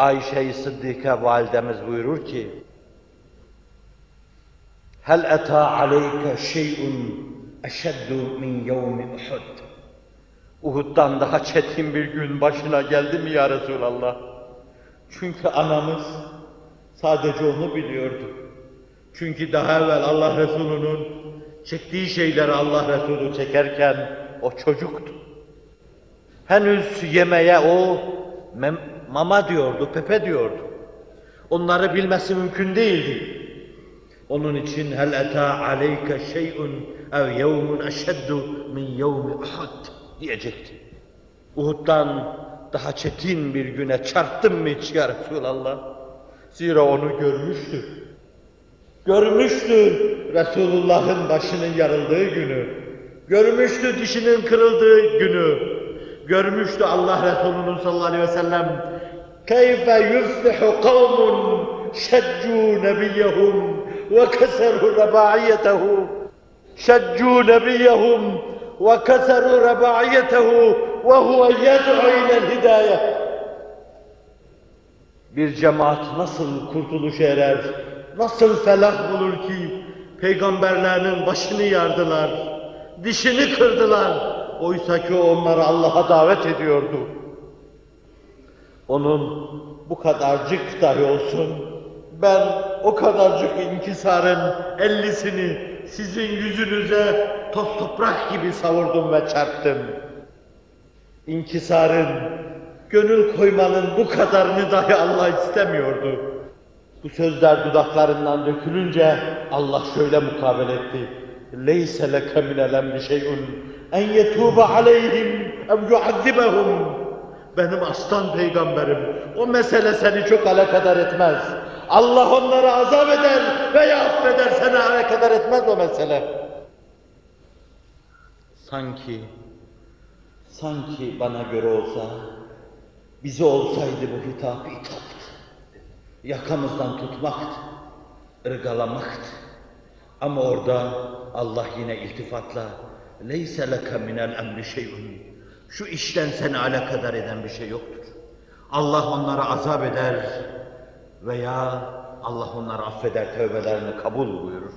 Ayşe-i Sıddike validemiz buyurur ki, Hel eta aleyke şey'un eşeddu min yevmi Uhud. Uhud'dan daha çetin bir gün başına geldi mi ya Resulallah? Çünkü anamız sadece onu biliyordu. Çünkü daha evvel Allah Resulü'nün çektiği şeyleri Allah Resulü çekerken o çocuktu. Henüz yemeğe o mama diyordu, pepe diyordu. Onları bilmesi mümkün değildi. Onun için hel eta aleyke şey'un ev yevmun eşeddu min yevmi Uhud diyecekti. Uhud'dan daha çetin bir güne çarptın mı hiç ya Resulallah? Zira onu görmüştü. Görmüştü Resulullah'ın başının yarıldığı günü. Görmüştü dişinin kırıldığı günü. Görmüştü Allah Resulü'nün sallallahu aleyhi ve sellem. Şeccu nebiyehum ve keseru rebaiyetehu. Şeccu nebiyehum ve keseru rebaiyetehu ve huve yed'u ilel hidayeh. Bir cemaat nasıl kurtuluş erer, nasıl felah bulur ki peygamberlerinin başını yardılar, dişini kırdılar. Oysa ki o onları Allah'a davet ediyordu. Onun bu kadarcık dahi olsun, ben o kadarcık inkisarın ellisini sizin yüzünüze toz toprak gibi savurdum ve çarptım. İnkisarın, gönül koymanın bu kadarını dahi Allah istemiyordu. Bu sözler dudaklarından dökülünce Allah şöyle mukabele etti. لَيْسَ لَكَ مِنَ الْاَمْرِ شَيْءٌ en yetuba aleyhim ev yuazzibahum benim aslan peygamberim o mesele seni çok alakadar etmez. Allah onları azap eder veya affeder seni alakadar etmez o mesele. Sanki sanki bana göre olsa bize olsaydı bu hitap hitaptı yakamızdan tutmaktı ırgalamaktı. Ama orada Allah yine iltifatla لَيْسَ لَكَ مِنَ الْاَمْرِ شَيْءٌ Şu işten seni alakadar eden bir şey yoktur. Allah onları azap eder veya Allah onları affeder, tövbelerini kabul buyurur.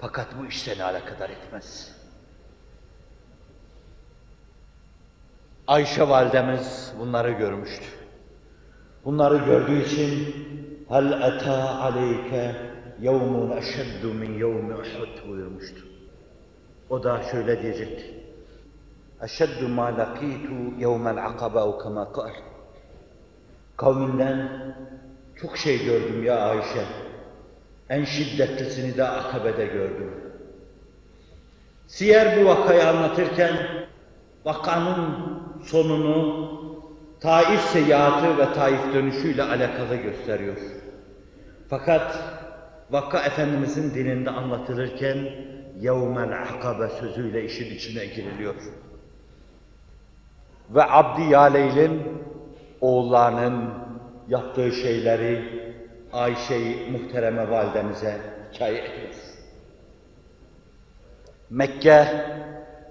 Fakat bu iş seni alakadar etmez. Ayşe validemiz bunları görmüştü. Bunları gördüğü için hel eta aleyke yevmun eşeddu min yevmi Uhud buyurmuştu. O da şöyle diyecekti. Eşeddu ma lakitu yevmel akabe kema kal. Kavminden çok şey gördüm ya Ayşe. En şiddetlisini de akabede gördüm. Siyer bu vakayı anlatırken vakanın sonunu Taif seyahatı ve Taif dönüşüyle alakalı gösteriyor. Fakat vaka Efendimizin dilinde anlatılırken yevmel akabe sözüyle işin içine giriliyor. Ve Abdi Yaleyl'in oğullarının yaptığı şeyleri Ayşe-i Muhtereme validemize hikaye ediyor. Mekke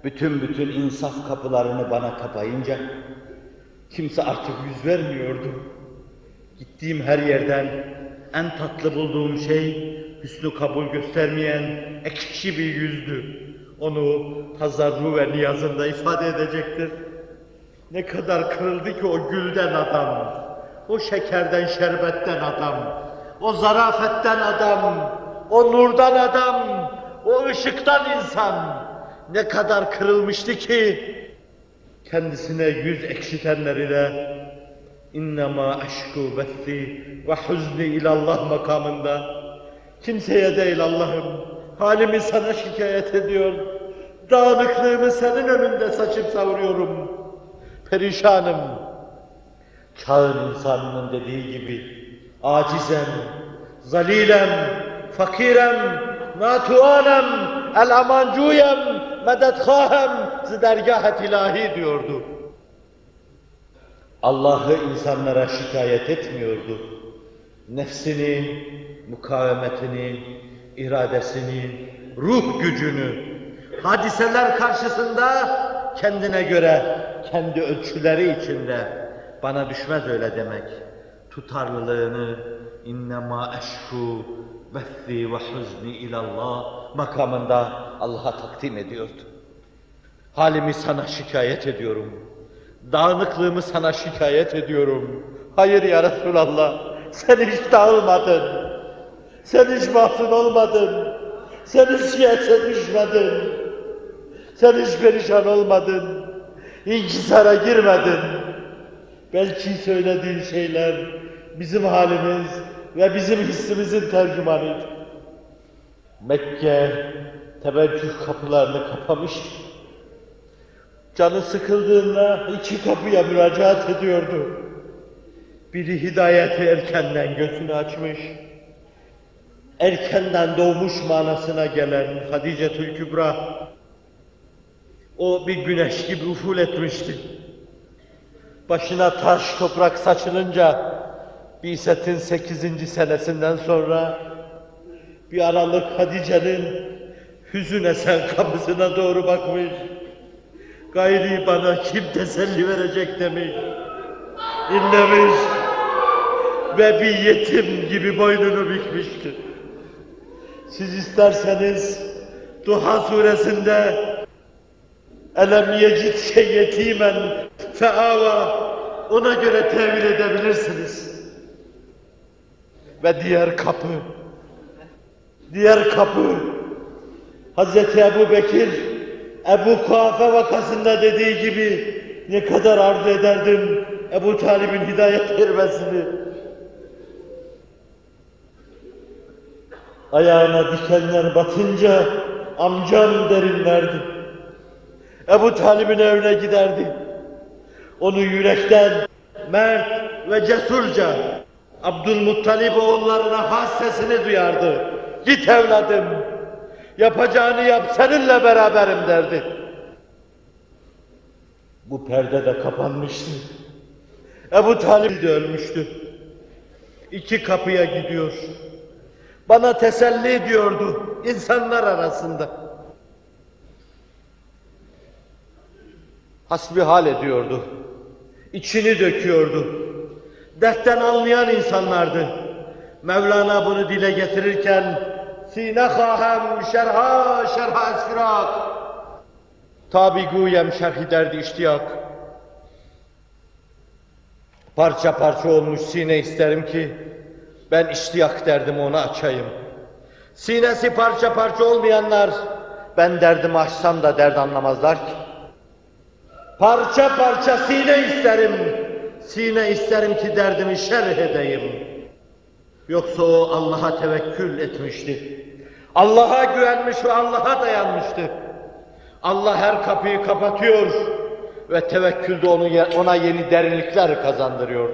bütün bütün insaf kapılarını bana kapayınca kimse artık yüz vermiyordu. Gittiğim her yerden en tatlı bulduğum şey hüsnü kabul göstermeyen ekşi bir yüzdü. Onu tazarru ve niyazında ifade edecektir. Ne kadar kırıldı ki o gülden adam, o şekerden şerbetten adam, o zarafetten adam, o nurdan adam, o ışıktan insan ne kadar kırılmıştı ki kendisine yüz ekşitenler ile innema eşku bethi ve huzni ilallah makamında kimseye değil Allah'ım halimi sana şikayet ediyor dağınıklığımı senin önünde saçıp savuruyorum perişanım çağın insanının dediği gibi acizem zalilem fakirem natuanem el amancuyem mededhahem zidergahet ilahi diyordu. Allah'ı insanlara şikayet etmiyordu. Nefsini, mukavemetini, iradesini, ruh gücünü, hadiseler karşısında kendine göre, kendi ölçüleri içinde bana düşmez öyle demek. tutarlılığını innema eşku bethi ve huzni ilallah makamında Allah'a takdim ediyordu. Halimi sana şikayet ediyorum. Dağınıklığımı sana şikayet ediyorum. Hayır ya Resulallah, sen hiç dağılmadın. Sen hiç mahzun olmadın. Sen hiç yiyese düşmedin. Sen hiç perişan olmadın. İnkisara girmedin. Belki söylediğin şeyler bizim halimiz ve bizim hissimizin tercümanıydı. Mekke teveccüh kapılarını kapamıştı. Canı sıkıldığında iki kapıya müracaat ediyordu. Biri hidayeti erkenden gözünü açmış, erkenden doğmuş manasına gelen Hadice Kübra, o bir güneş gibi uful etmişti. Başına taş toprak saçılınca, Biset'in 8. senesinden sonra bir aralık Hadice'nin hüzün esen kapısına doğru bakmış. Gayri bana kim teselli verecek demiş. İnlemiş ve bir yetim gibi boynunu bükmüştü. Siz isterseniz Duha suresinde Elem yecitke yetimen feava ona göre tevil edebilirsiniz. Ve diğer kapı diğer kapı Hazreti Ebu Bekir Ebu Kuafe vakasında dediği gibi ne kadar arzu ederdim Ebu Talib'in hidayet vermesini. Ayağına dikenler batınca amcam derinlerdi. Ebu Talib'in evine giderdi. Onu yürekten, mert ve cesurca Abdülmuttalip oğullarına has sesini duyardı. Git evladım, yapacağını yap seninle beraberim derdi. Bu perde de kapanmıştı. Ebu Talib de ölmüştü. İki kapıya gidiyor. Bana teselli diyordu insanlar arasında. Hasbihal ediyordu. İçini döküyordu. Dertten anlayan insanlardı. Mevlana bunu dile getirirken Sine khahem şerha şerha esfirak Tabi guyem şerhi derdi iştiyak Parça parça olmuş sine isterim ki ben iştiyak derdim onu açayım. Sinesi parça parça olmayanlar ben derdimi açsam da derd anlamazlar ki. Parça parça sine isterim. Sine isterim ki derdimi şerh edeyim. Yoksa o Allah'a tevekkül etmişti. Allah'a güvenmiş ve Allah'a dayanmıştı. Allah her kapıyı kapatıyor ve tevekkülde onu ona yeni derinlikler kazandırıyor.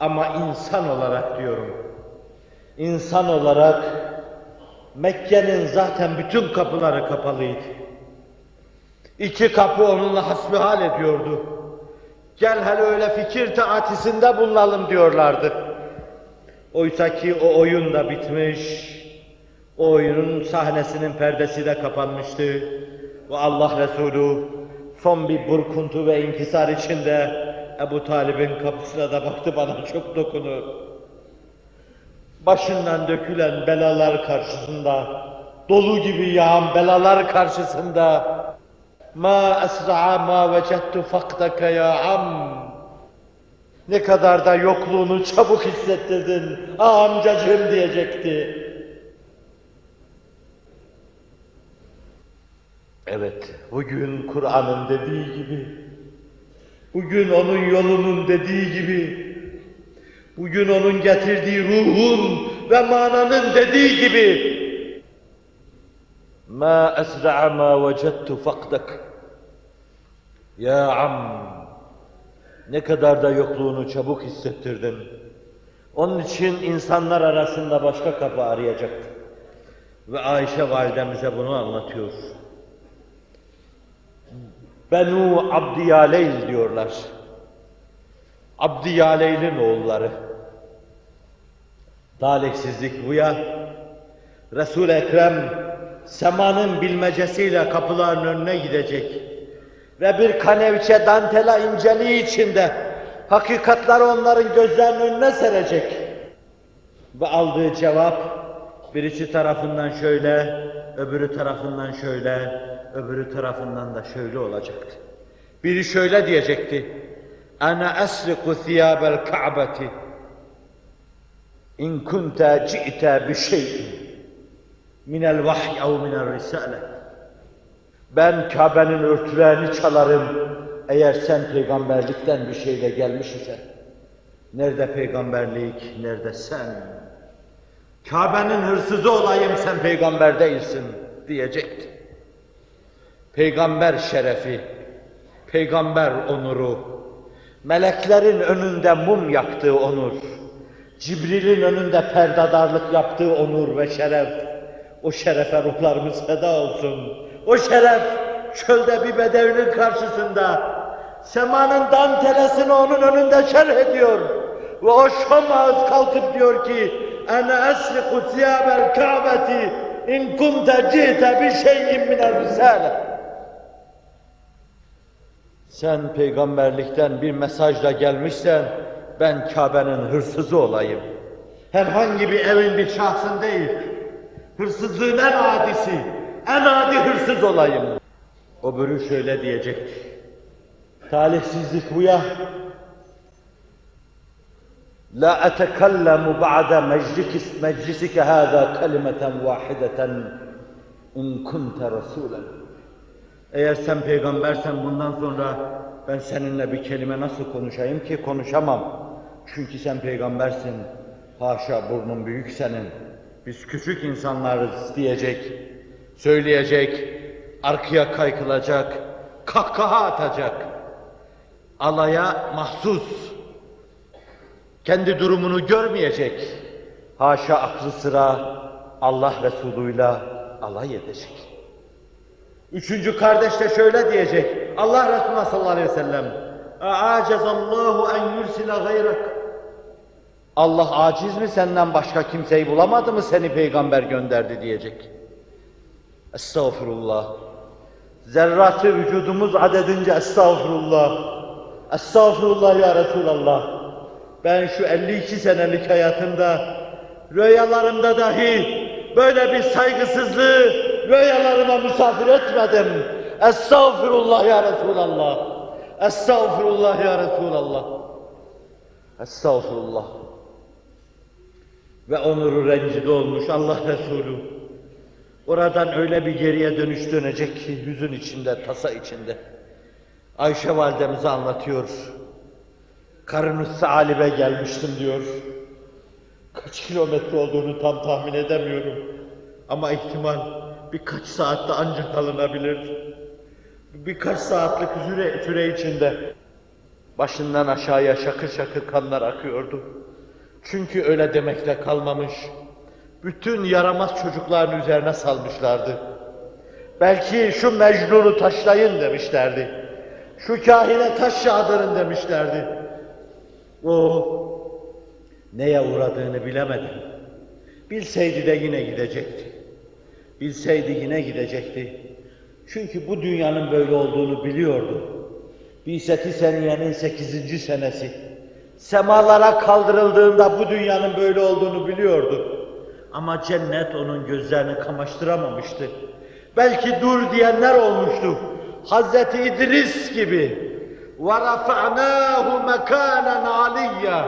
Ama insan olarak diyorum. İnsan olarak Mekke'nin zaten bütün kapıları kapalıydı. İki kapı onunla hasbihal ediyordu. Gel hele öyle fikir taatisinde bulunalım diyorlardı. Oysa ki o oyun da bitmiş, o oyunun sahnesinin perdesi de kapanmıştı. Ve Allah Resulü son bir burkuntu ve inkisar içinde Ebu Talib'in kapısına da baktı bana çok dokunu. Başından dökülen belalar karşısında, dolu gibi yağan belalar karşısında ma esra'a ma vecettu fakdaka ya am ne kadar da yokluğunu çabuk hissettirdin ah amcacığım diyecekti. Evet, bugün Kur'an'ın dediği gibi, bugün onun yolunun dediği gibi, bugün onun getirdiği ruhun ve mananın dediği gibi, Ma esra'a ma vecettu fakdak. Ya am, ne kadar da yokluğunu çabuk hissettirdin. Onun için insanlar arasında başka kapı arayacaktı. Ve Ayşe validemize bunu anlatıyor. Benu Abdiyaleyl diyorlar. Abdiyaleyl'in oğulları. Talihsizlik bu ya. Resul-i Ekrem semanın bilmecesiyle kapıların önüne gidecek ve bir kanevçe dantela inceliği içinde hakikatları onların gözlerinin önüne serecek. Ve aldığı cevap birisi tarafından şöyle, öbürü tarafından şöyle, öbürü tarafından da şöyle olacaktı. Biri şöyle diyecekti. Ana asriku thiyabel ka'beti in kunta ci'te bi şey'in minel vahy ev minel risale. Ben Kabe'nin örtülerini çalarım eğer sen peygamberlikten bir şeyle gelmiş isen. Nerede peygamberlik, nerede sen? Kabe'nin hırsızı olayım sen peygamber değilsin diyecekti. Peygamber şerefi, peygamber onuru, meleklerin önünde mum yaktığı onur, Cibril'in önünde perdadarlık yaptığı onur ve şeref, o şerefe ruhlarımız feda olsun. O şeref çölde bir bedevinin karşısında semanın dantelesini onun önünde şerh ediyor. Ve o şom ağız kalkıp diyor ki esriku siyabel kâbeti in kunte cihte bir şeyin minel risale. Sen peygamberlikten bir mesajla gelmişsen ben Kabe'nin hırsızı olayım. Herhangi bir evin bir şahsın değil. Hırsızlığın en adisi, en adi hırsız olayım. O bölü şöyle diyecekti. Talihsizlik bu ya. La etekellemu ba'de meclis, meclisike hâzâ kelimeten vâhideten in kunte rasûlen. Eğer sen peygambersen bundan sonra ben seninle bir kelime nasıl konuşayım ki konuşamam. Çünkü sen peygambersin. Haşa burnun büyük senin. Biz küçük insanlarız diyecek. Söyleyecek. Arkaya kaykılacak. Kahkaha atacak. Alaya mahsus. Kendi durumunu görmeyecek. Haşa aklı sıra Allah Resulü'yle alay edecek. Üçüncü kardeş de şöyle diyecek. Allah Resulü sallallahu aleyhi ve sellem. A'acazallahu en yursila gayrak. Allah aciz mi senden başka kimseyi bulamadı mı seni peygamber gönderdi diyecek. Estağfurullah. Zerratı vücudumuz adedince estağfurullah. Estağfurullah ya Resulallah. Ben şu 52 senelik hayatımda rüyalarımda dahi böyle bir saygısızlığı rüyalarıma misafir etmedim. Estağfurullah ya Resulallah. Estağfurullah ya Resulallah. Estağfurullah. Ve onuru rencide olmuş Allah Resulü. Oradan öyle bir geriye dönüş dönecek ki hüzün içinde, tasa içinde. Ayşe validemize anlatıyor. Karın Salibe gelmiştim diyor. Kaç kilometre olduğunu tam tahmin edemiyorum. Ama ihtimal birkaç saatte ancak alınabilir. Birkaç saatlik süre, süre içinde başından aşağıya şakır şakır kanlar akıyordu. Çünkü öyle demekle kalmamış. Bütün yaramaz çocukların üzerine salmışlardı. Belki şu Mecnun'u taşlayın demişlerdi. Şu kahine taş yağdırın demişlerdi. O neye uğradığını bilemedi. Bilseydi de yine gidecekti. Bilseydi yine gidecekti. Çünkü bu dünyanın böyle olduğunu biliyordu. Biseti Seniye'nin sekizinci senesi. Semalara kaldırıldığında bu dünyanın böyle olduğunu biliyordu. Ama cennet onun gözlerini kamaştıramamıştı. Belki dur diyenler olmuştu. Hazreti İdris gibi. وَرَفَعْنَاهُ مَكَانًا عَلِيًّا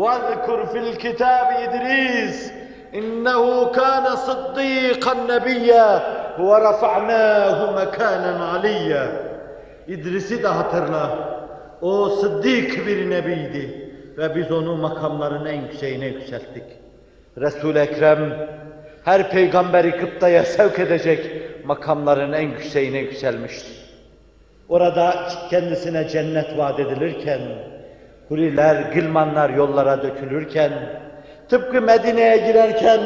وَاذْكُرْ فِي الْكِتَابِ إِدْرِيسَ إِنَّهُ كَانَ صِدِّيقًا نَبِيًّا وَرَفَعْنَاهُ مَكَانًا عَلِيًّا İdris'i de hatırla. O sıddık bir nebiydi ve biz onu makamların en yükseğine yükselttik. Resul-i Ekrem her peygamberi Kıpta'ya sevk edecek makamların en yükseğine yükselmişti. Orada kendisine cennet vaat edilirken, huriler, gılmanlar yollara dökülürken, tıpkı Medine'ye girerken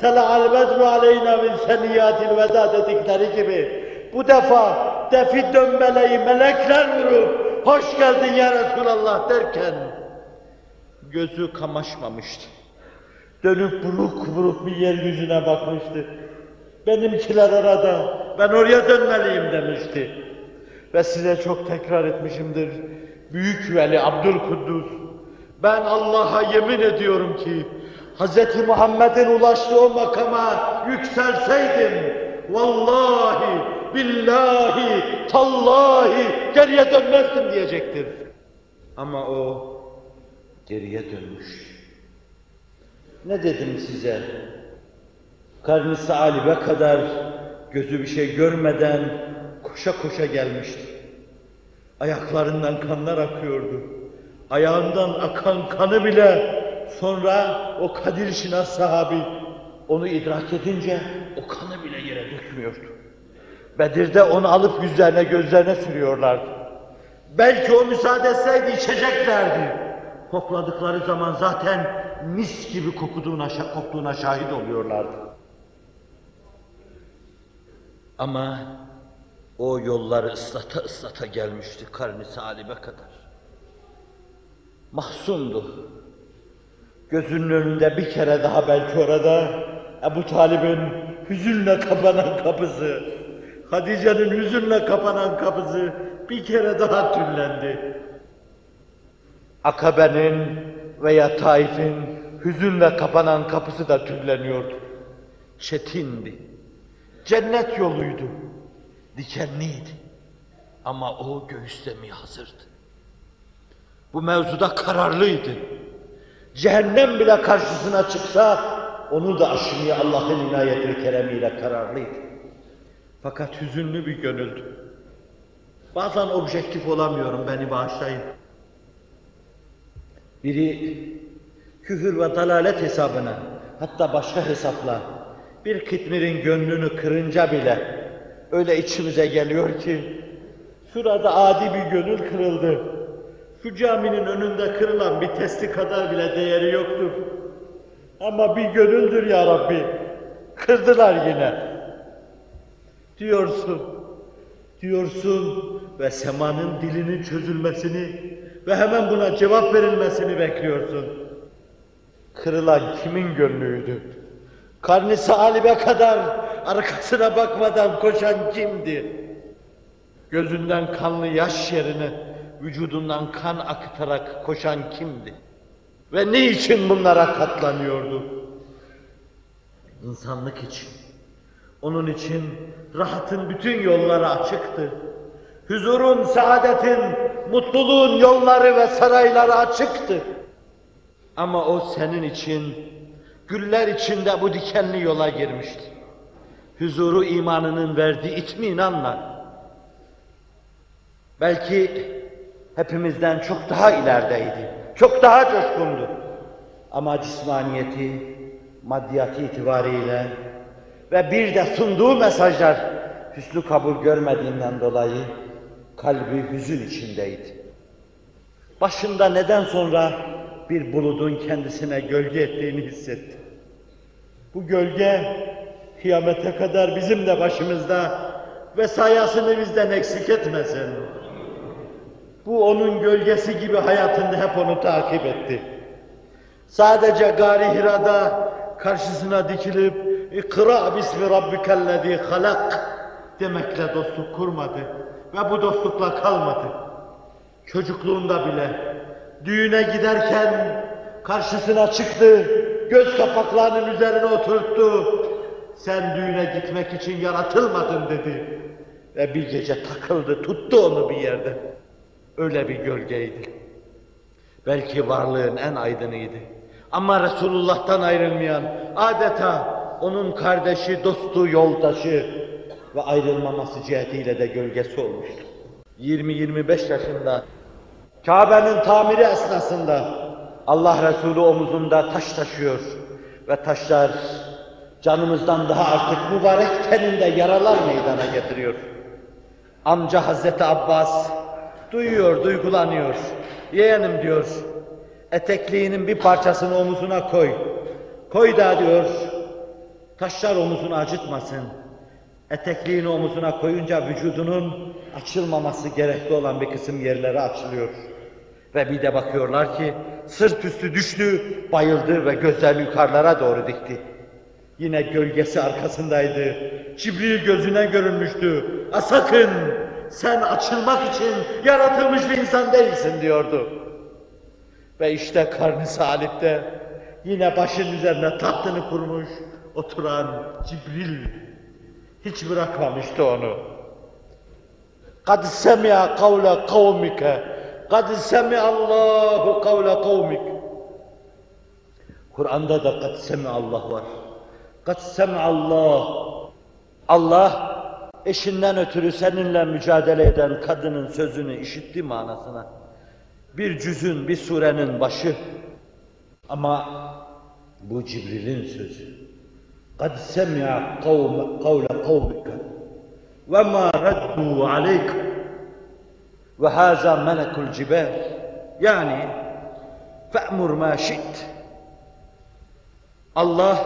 tela'al bedru aleyna min seniyatil veda dedikleri gibi bu defa defi dönmeleyi melekler vurup hoş geldin ya Resulallah derken gözü kamaşmamıştı. Dönüp buruk buruk bir yeryüzüne bakmıştı. Benimkiler orada, ben oraya dönmeliyim demişti. Ve size çok tekrar etmişimdir. Büyük Veli Abdülkuddus, ben Allah'a yemin ediyorum ki, Hz. Muhammed'in ulaştığı o makama yükselseydim, vallahi, billahi, tallahi geriye dönmezdim diyecektir. Ama o geriye dönmüş. Ne dedim size? Karnı salibe kadar gözü bir şey görmeden koşa koşa gelmişti. Ayaklarından kanlar akıyordu. Ayağından akan kanı bile sonra o Kadir Şinas sahabi onu idrak edince o kanı bile yere dökmüyordu. Bedir'de onu alıp yüzlerine gözlerine sürüyorlardı. Belki o müsaade etseydi içeceklerdi. Kokladıkları zaman zaten mis gibi kokuduğuna, koktuğuna şahit oluyorlardı. Ama o yolları ıslata ıslata gelmişti karnı salibe kadar. Mahzundu. Gözünün önünde bir kere daha belki orada Ebu Talib'in hüzünle kapanan kapısı, Hatice'nin hüzünle kapanan kapısı bir kere daha tüllendi. Akabe'nin veya Taif'in hüzünle kapanan kapısı da tülleniyordu. Çetindi. Cennet yoluydu. Dikenliydi. Ama o göğüslemeye hazırdı. Bu mevzuda kararlıydı. Cehennem bile karşısına çıksa onu da aşmaya Allah'ın inayeti keremiyle kararlıydı. Fakat hüzünlü bir gönüldü. Bazen objektif olamıyorum beni bağışlayın. Biri küfür ve dalalet hesabına hatta başka hesapla bir kitmirin gönlünü kırınca bile öyle içimize geliyor ki şurada adi bir gönül kırıldı. Şu caminin önünde kırılan bir testi kadar bile değeri yoktur. Ama bir gönüldür ya Rabbi. Kırdılar yine. Diyorsun. Diyorsun ve semanın dilinin çözülmesini ve hemen buna cevap verilmesini bekliyorsun. Kırılan kimin gönlüydü? Karnı salibe kadar arkasına bakmadan koşan kimdi? Gözünden kanlı yaş yerine vücudundan kan akıtarak koşan kimdi? Ve ne için bunlara katlanıyordu? İnsanlık için. Onun için rahatın bütün yolları açıktı. Huzurun, saadetin, mutluluğun yolları ve sarayları açıktı. Ama o senin için, güller içinde bu dikenli yola girmişti. Huzuru imanının verdiği itminanla. Belki hepimizden çok daha ilerideydi, çok daha coşkundu. Ama cismaniyeti, maddiyatı itibariyle ve bir de sunduğu mesajlar hüsnü kabul görmediğinden dolayı kalbi hüzün içindeydi. Başında neden sonra bir buludun kendisine gölge ettiğini hissetti. Bu gölge kıyamete kadar bizim de başımızda ve sayasını bizden eksik etmesin. Bu onun gölgesi gibi hayatında hep onu takip etti. Sadece Gari Hira'da karşısına dikilip İkra bismi rabbikellezî halak demekle dostluk kurmadı ve bu dostlukla kalmadı. Çocukluğunda bile düğüne giderken karşısına çıktı, göz kapaklarının üzerine oturttu. Sen düğüne gitmek için yaratılmadın dedi. Ve bir gece takıldı, tuttu onu bir yerde. Öyle bir gölgeydi. Belki varlığın en aydınıydı. Ama Resulullah'tan ayrılmayan, adeta onun kardeşi, dostu, yoldaşı ve ayrılmaması cihetiyle de gölgesi olmuştu. 20-25 yaşında Kabe'nin tamiri esnasında Allah Resulü omuzunda taş taşıyor ve taşlar canımızdan daha artık mübarek teninde yaralar meydana getiriyor. Amca Hazreti Abbas duyuyor, duygulanıyor. Yeğenim diyor, etekliğinin bir parçasını omuzuna koy. Koy da diyor, taşlar omuzunu acıtmasın. Etekliğini omuzuna koyunca vücudunun açılmaması gerekli olan bir kısım yerleri açılıyor. Ve bir de bakıyorlar ki sırt üstü düştü, bayıldı ve gözlerini yukarılara doğru dikti. Yine gölgesi arkasındaydı. Cibril gözüne görünmüştü. A sakın sen açılmak için yaratılmış bir insan değilsin diyordu. Ve işte karnı salipte yine başın üzerine tahtını kurmuş oturan Cibril hiç bırakmamıştı onu. Kad semi'a kavle kavmike kad semi'a Allahu kavle kavmik Kur'an'da da kad semi'a Allah var. Kad semi'a Allah Allah eşinden ötürü seninle mücadele eden kadının sözünü işitti manasına. Bir cüzün, bir surenin başı. Ama bu Cibril'in sözü. قَدْ سَمِعَ قَوْمَ قَوْلَ قَوْمِكَ وَمَا رَدُّوا عَلَيْكَ وَهَذَا مَلَكُ الْجِبَالِ Yani فَأْمُرْ مَا شِئْتِ Allah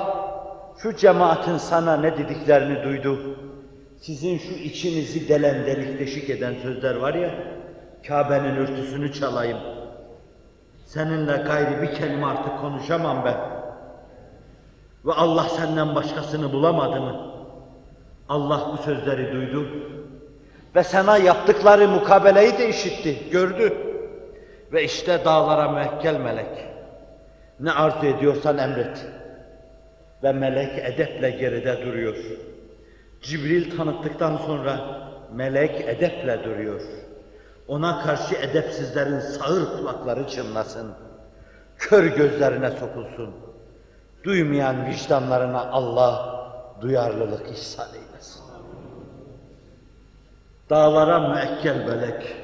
şu cemaatin sana ne dediklerini duydu. sizin şu içinizi delen delik deşik eden sözler var ya, Kabe'nin örtüsünü çalayım. Seninle gayri bir kelime artık konuşamam ben. Ve Allah senden başkasını bulamadı mı? Allah bu sözleri duydu. Ve sana yaptıkları mukabeleyi de işitti, gördü. Ve işte dağlara müekkel melek. Ne arzu ediyorsan emret. Ve melek edeple geride duruyor. Cibril tanıttıktan sonra melek edeple duruyor. Ona karşı edepsizlerin sağır kulakları çınlasın. Kör gözlerine sokulsun. Duymayan vicdanlarına Allah duyarlılık ihsan eylesin. Dağlara müekkel melek,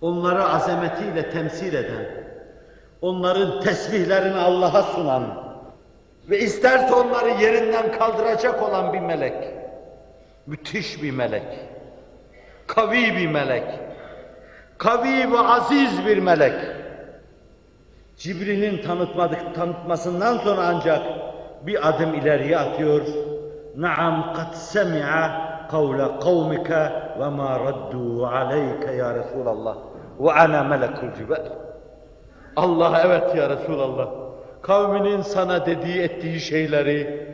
onları azametiyle temsil eden, onların tesbihlerini Allah'a sunan ve isterse onları yerinden kaldıracak olan bir melek, müthiş bir melek, kavi bir melek, kavi ve aziz bir melek. Cibril'in tanıtmadık, tanıtmasından sonra ancak bir adım ileriye atıyor. Naam kad semi'a kavle kavmike ve ma raddu aleyke ya Resulallah ve ana melekul cibel. Allah evet ya Resulallah. Kavminin sana dediği ettiği şeyleri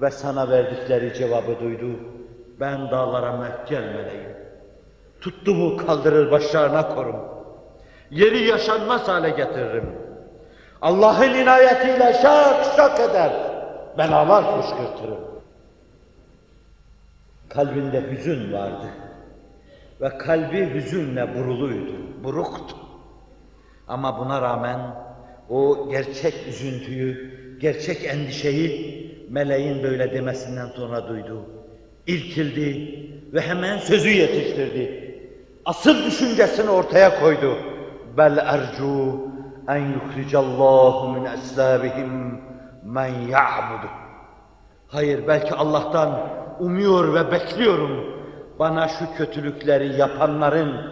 ve sana verdikleri cevabı duydu. Ben dağlara mehkel meleğim. Tuttu mu kaldırır başlarına korum. Yeri yaşanmaz hale getiririm. Allah'ın inayetiyle şak şak eder. Belalar fışkırtırım. Kalbinde hüzün vardı. Ve kalbi hüzünle buruluydu, buruktu. Ama buna rağmen o gerçek üzüntüyü, gerçek endişeyi meleğin böyle demesinden sonra duydu. İrkildi ve hemen sözü yetiştirdi. Asıl düşüncesini ortaya koydu. Bel ercu en yuhricallahu min eslabihim men ya'budu. Hayır belki Allah'tan umuyor ve bekliyorum. Bana şu kötülükleri yapanların,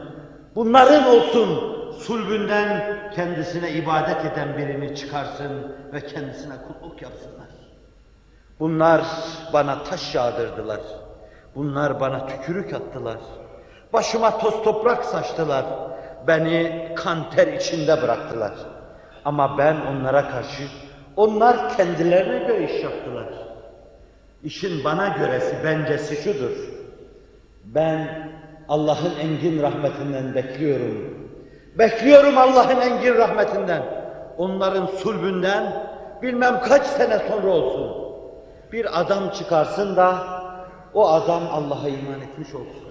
bunların olsun sulbünden kendisine ibadet eden birini çıkarsın ve kendisine kulluk yapsınlar. Bunlar bana taş yağdırdılar. Bunlar bana tükürük attılar. Başıma toz toprak saçtılar. Beni kan ter içinde bıraktılar. Ama ben onlara karşı, onlar kendilerine göre iş yaptılar. İşin bana göresi, bencesi şudur. Ben Allah'ın engin rahmetinden bekliyorum. Bekliyorum Allah'ın engin rahmetinden. Onların sulbünden bilmem kaç sene sonra olsun. Bir adam çıkarsın da o adam Allah'a iman etmiş olsun.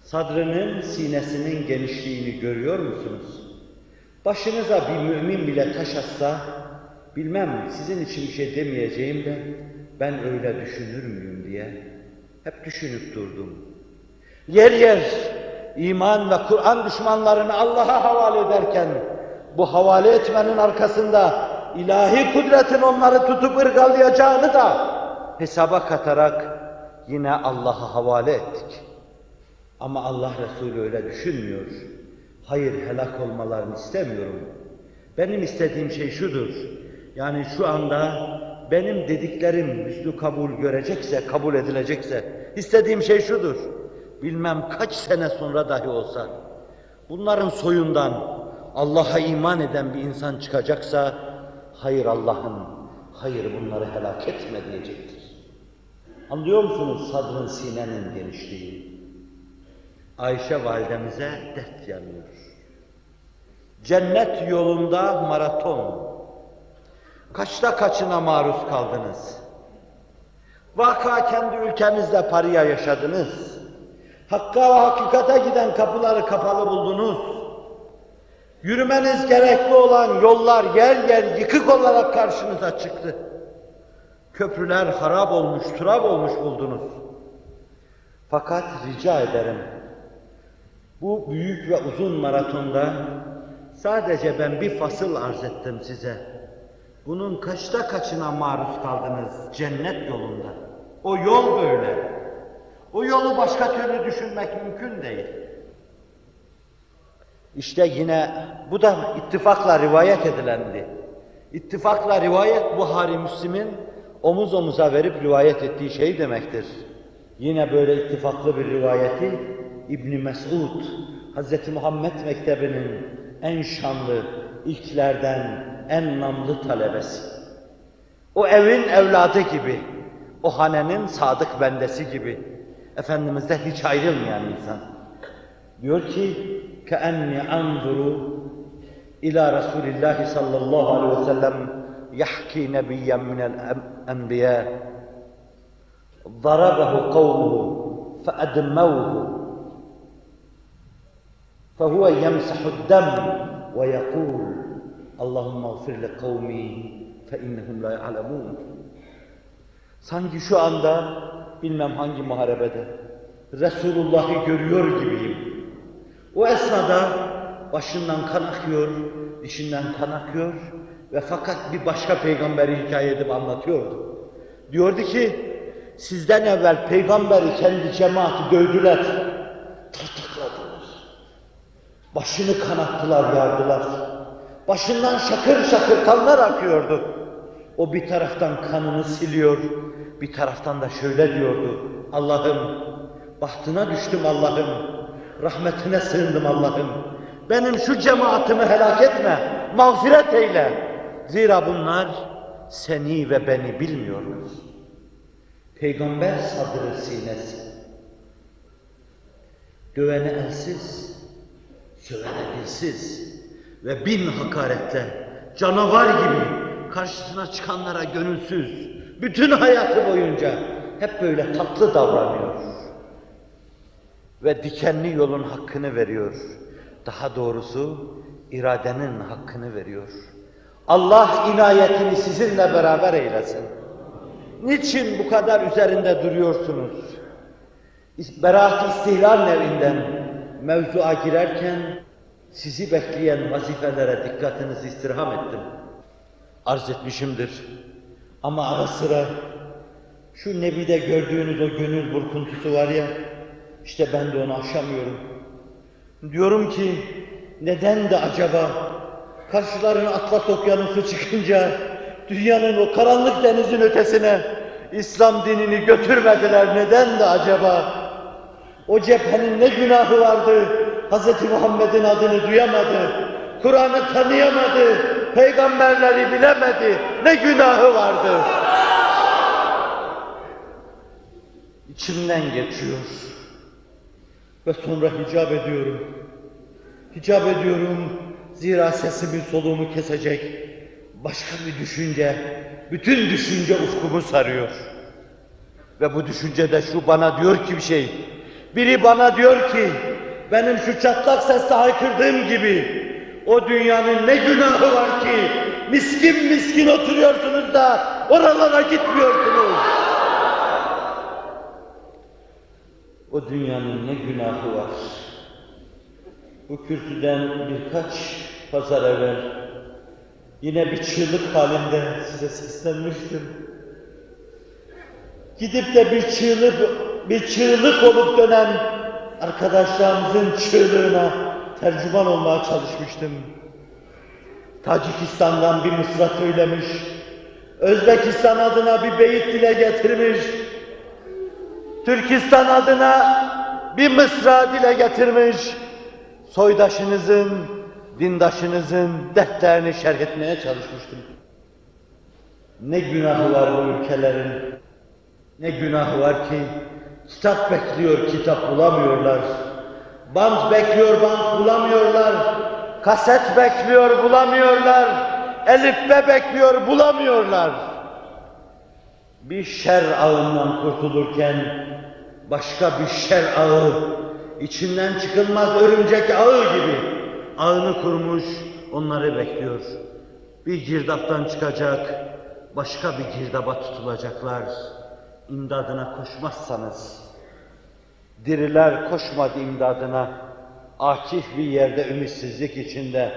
Sadrının sinesinin genişliğini görüyor musunuz? Başınıza bir mümin bile taş atsa, bilmem sizin için bir şey demeyeceğim de ben öyle düşünür müyüm diye hep düşünüp durdum. Yer yer iman ve Kur'an düşmanlarını Allah'a havale ederken bu havale etmenin arkasında ilahi kudretin onları tutup ırgalayacağını da hesaba katarak yine Allah'a havale ettik. Ama Allah Resulü öyle düşünmüyor. Hayır helak olmalarını istemiyorum. Benim istediğim şey şudur. Yani şu anda benim dediklerim üstü kabul görecekse, kabul edilecekse istediğim şey şudur. Bilmem kaç sene sonra dahi olsa bunların soyundan Allah'a iman eden bir insan çıkacaksa hayır Allah'ım, hayır bunları helak etme diyecektir. Anlıyor musunuz sadrın sinenin genişliği? Ayşe validemize dert yanıyor. Cennet yolunda maraton. Kaçta kaçına maruz kaldınız? Vaka kendi ülkenizde paraya yaşadınız. Hakka ve hakikate giden kapıları kapalı buldunuz. Yürümeniz gerekli olan yollar yer yer yıkık olarak karşınıza çıktı. Köprüler harap olmuş, turap olmuş buldunuz. Fakat rica ederim, bu büyük ve uzun maratonda sadece ben bir fasıl arz ettim size. Bunun kaçta kaçına maruz kaldınız cennet yolunda? O yol böyle. O yolu başka türlü düşünmek mümkün değil. İşte yine bu da ittifakla rivayet edilendi. İttifakla rivayet Buhari Müslim'in omuz omuza verip rivayet ettiği şey demektir. Yine böyle ittifaklı bir rivayeti İbn Mesud, Hz. Muhammed Mektebi'nin en şanlı, ilklerden en namlı talebesi. O evin evladı gibi, o hanenin sadık bendesi gibi, Efendimiz'den hiç ayrılmayan insan. Diyor ki, كأني أنظر إلى رسول الله صلى الله عليه وسلم يحكي نبيا من الأنبياء. ضربه قومه فأدموه. فهو يمسح الدم ويقول اللهم اغفر لقومي فإنهم لا يعلمون. Sanki şu anda bilmem hangi muharebede Resulullah'ı görüyor gibiyim. O esnada başından kan akıyor, dişinden kan akıyor ve fakat bir başka peygamberi hikaye edip anlatıyordu. Diyordu ki, sizden evvel peygamberi kendi cemaati dövdüler, tırtıkladılar. Başını kanattılar, yardılar. Başından şakır şakır kanlar akıyordu. O bir taraftan kanını siliyor, bir taraftan da şöyle diyordu. Allah'ım, bahtına düştüm Allah'ım, rahmetine sığındım Allah'ım. Benim şu cemaatimi helak etme, mağfiret eyle. Zira bunlar seni ve beni bilmiyorlar. Peygamber sadrı sinesi. Dövene elsiz, sövene dilsiz ve bin hakaretle canavar gibi karşısına çıkanlara gönülsüz, bütün hayatı boyunca hep böyle tatlı davranıyor. Ve dikenli yolun hakkını veriyor. Daha doğrusu iradenin hakkını veriyor. Allah inayetini sizinle beraber eylesin. Niçin bu kadar üzerinde duruyorsunuz? Beraat istihlal nevinden mevzuğa girerken sizi bekleyen vazifelere dikkatinizi istirham ettim. Arz etmişimdir. Ama ara sıra şu Nebi'de gördüğünüz o gönül burkuntusu var ya, işte ben de onu aşamıyorum. Diyorum ki neden de acaba karşılarına Atlas Okyanusu çıkınca dünyanın o karanlık denizin ötesine İslam dinini götürmediler neden de acaba? O cephenin ne günahı vardı? Hz. Muhammed'in adını duyamadı. Kur'an'ı tanıyamadı. Peygamberleri bilemedi. Ne günahı vardı? İçimden geçiyor. Ve sonra hicap ediyorum. Hicap ediyorum. Zira sesimin soluğumu kesecek. Başka bir düşünce, bütün düşünce ufkumu sarıyor. Ve bu düşünce de şu bana diyor ki bir şey. Biri bana diyor ki, benim şu çatlak sesle haykırdığım gibi, o dünyanın ne günahı var ki, miskin miskin oturuyorsunuz da oralara gitmiyorsunuz. O dünyanın ne günahı var. Bu kürsüden birkaç pazar evvel yine bir çığlık halinde size seslenmiştim. Gidip de bir çığlık, bir çığlık olup dönen arkadaşlarımızın çığlığına tercüman olmaya çalışmıştım. Tacikistan'dan bir mısra söylemiş, Özbekistan adına bir beyit dile getirmiş, Türkistan adına bir mısra dile getirmiş, soydaşınızın, dindaşınızın dertlerini şerh etmeye çalışmıştım. Ne günahı var bu ülkelerin, ne günahı var ki kitap bekliyor, kitap bulamıyorlar. Band bekliyor, band bulamıyorlar. Kaset bekliyor, bulamıyorlar. Elifbe bekliyor, bulamıyorlar. Bir şer ağından kurtulurken başka bir şer ağı, içinden çıkılmaz örümcek ağı gibi ağını kurmuş, onları bekliyor. Bir girdaptan çıkacak, başka bir girdaba tutulacaklar. İmdadına koşmazsanız, diriler koşmadı imdadına, akif bir yerde ümitsizlik içinde,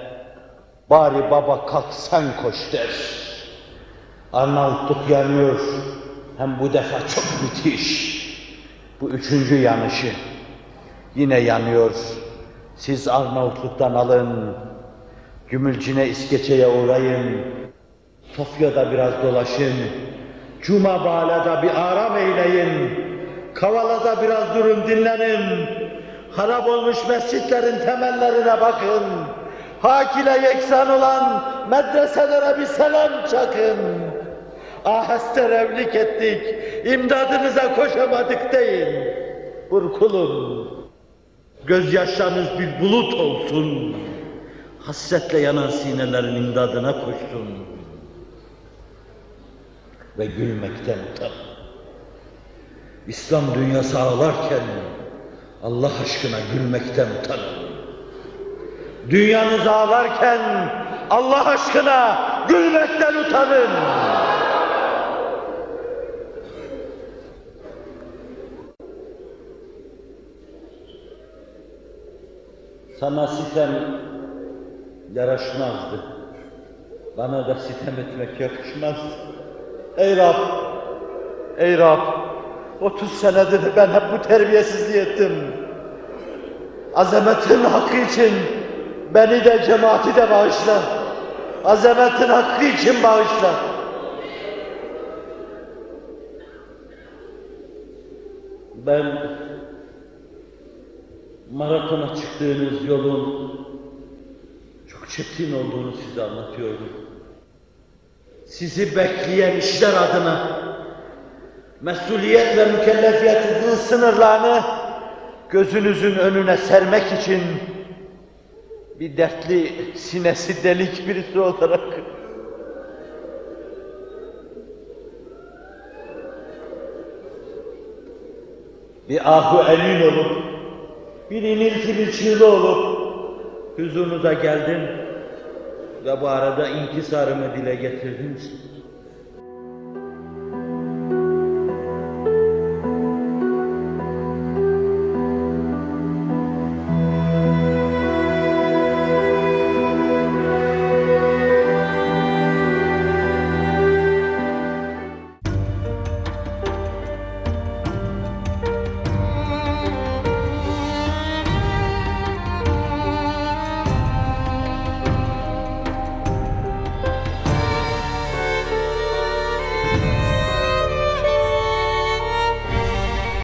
bari baba kalk sen koş der. Arnavutluk yanıyor, hem bu defa çok müthiş. Bu üçüncü yanışı. Yine yanıyor. Siz Arnavutluk'tan alın, Gümülcine İskeçe'ye uğrayın, Sofya'da biraz dolaşın, Cuma Bağla'da bir aram eyleyin, Kavala'da biraz durun dinlenin, harap olmuş mescitlerin temellerine bakın, hak ile yeksan olan medreselere bir selam çakın. Aheste revlik ettik, imdadınıza koşamadık deyin. Burkulun, gözyaşlarınız bir bulut olsun. Hasretle yanan sinelerin imdadına koşsun. Ve gülmekten utan. İslam dünyası ağlarken Allah aşkına gülmekten utanın. Dünyanız ağlarken Allah aşkına gülmekten utanın. Sana sitem yaraşmazdı. Bana da sitem etmek yakışmazdı. Ey Rab! Ey Rab! 30 senedir ben hep bu terbiyesizliği ettim. Azametin hakkı için beni de cemaati de bağışla. Azametin hakkı için bağışla. Ben maratona çıktığınız yolun çok çetin olduğunu size anlatıyorum. Sizi bekleyen işler adına mesuliyet ve mükellefiyetinizin sınırlarını gözünüzün önüne sermek için bir dertli, sinesi delik birisi olarak bir ahu emin olup, bir inilti bir çığlı olup huzurunuza geldim ve bu arada inkisarımı dile getirdim.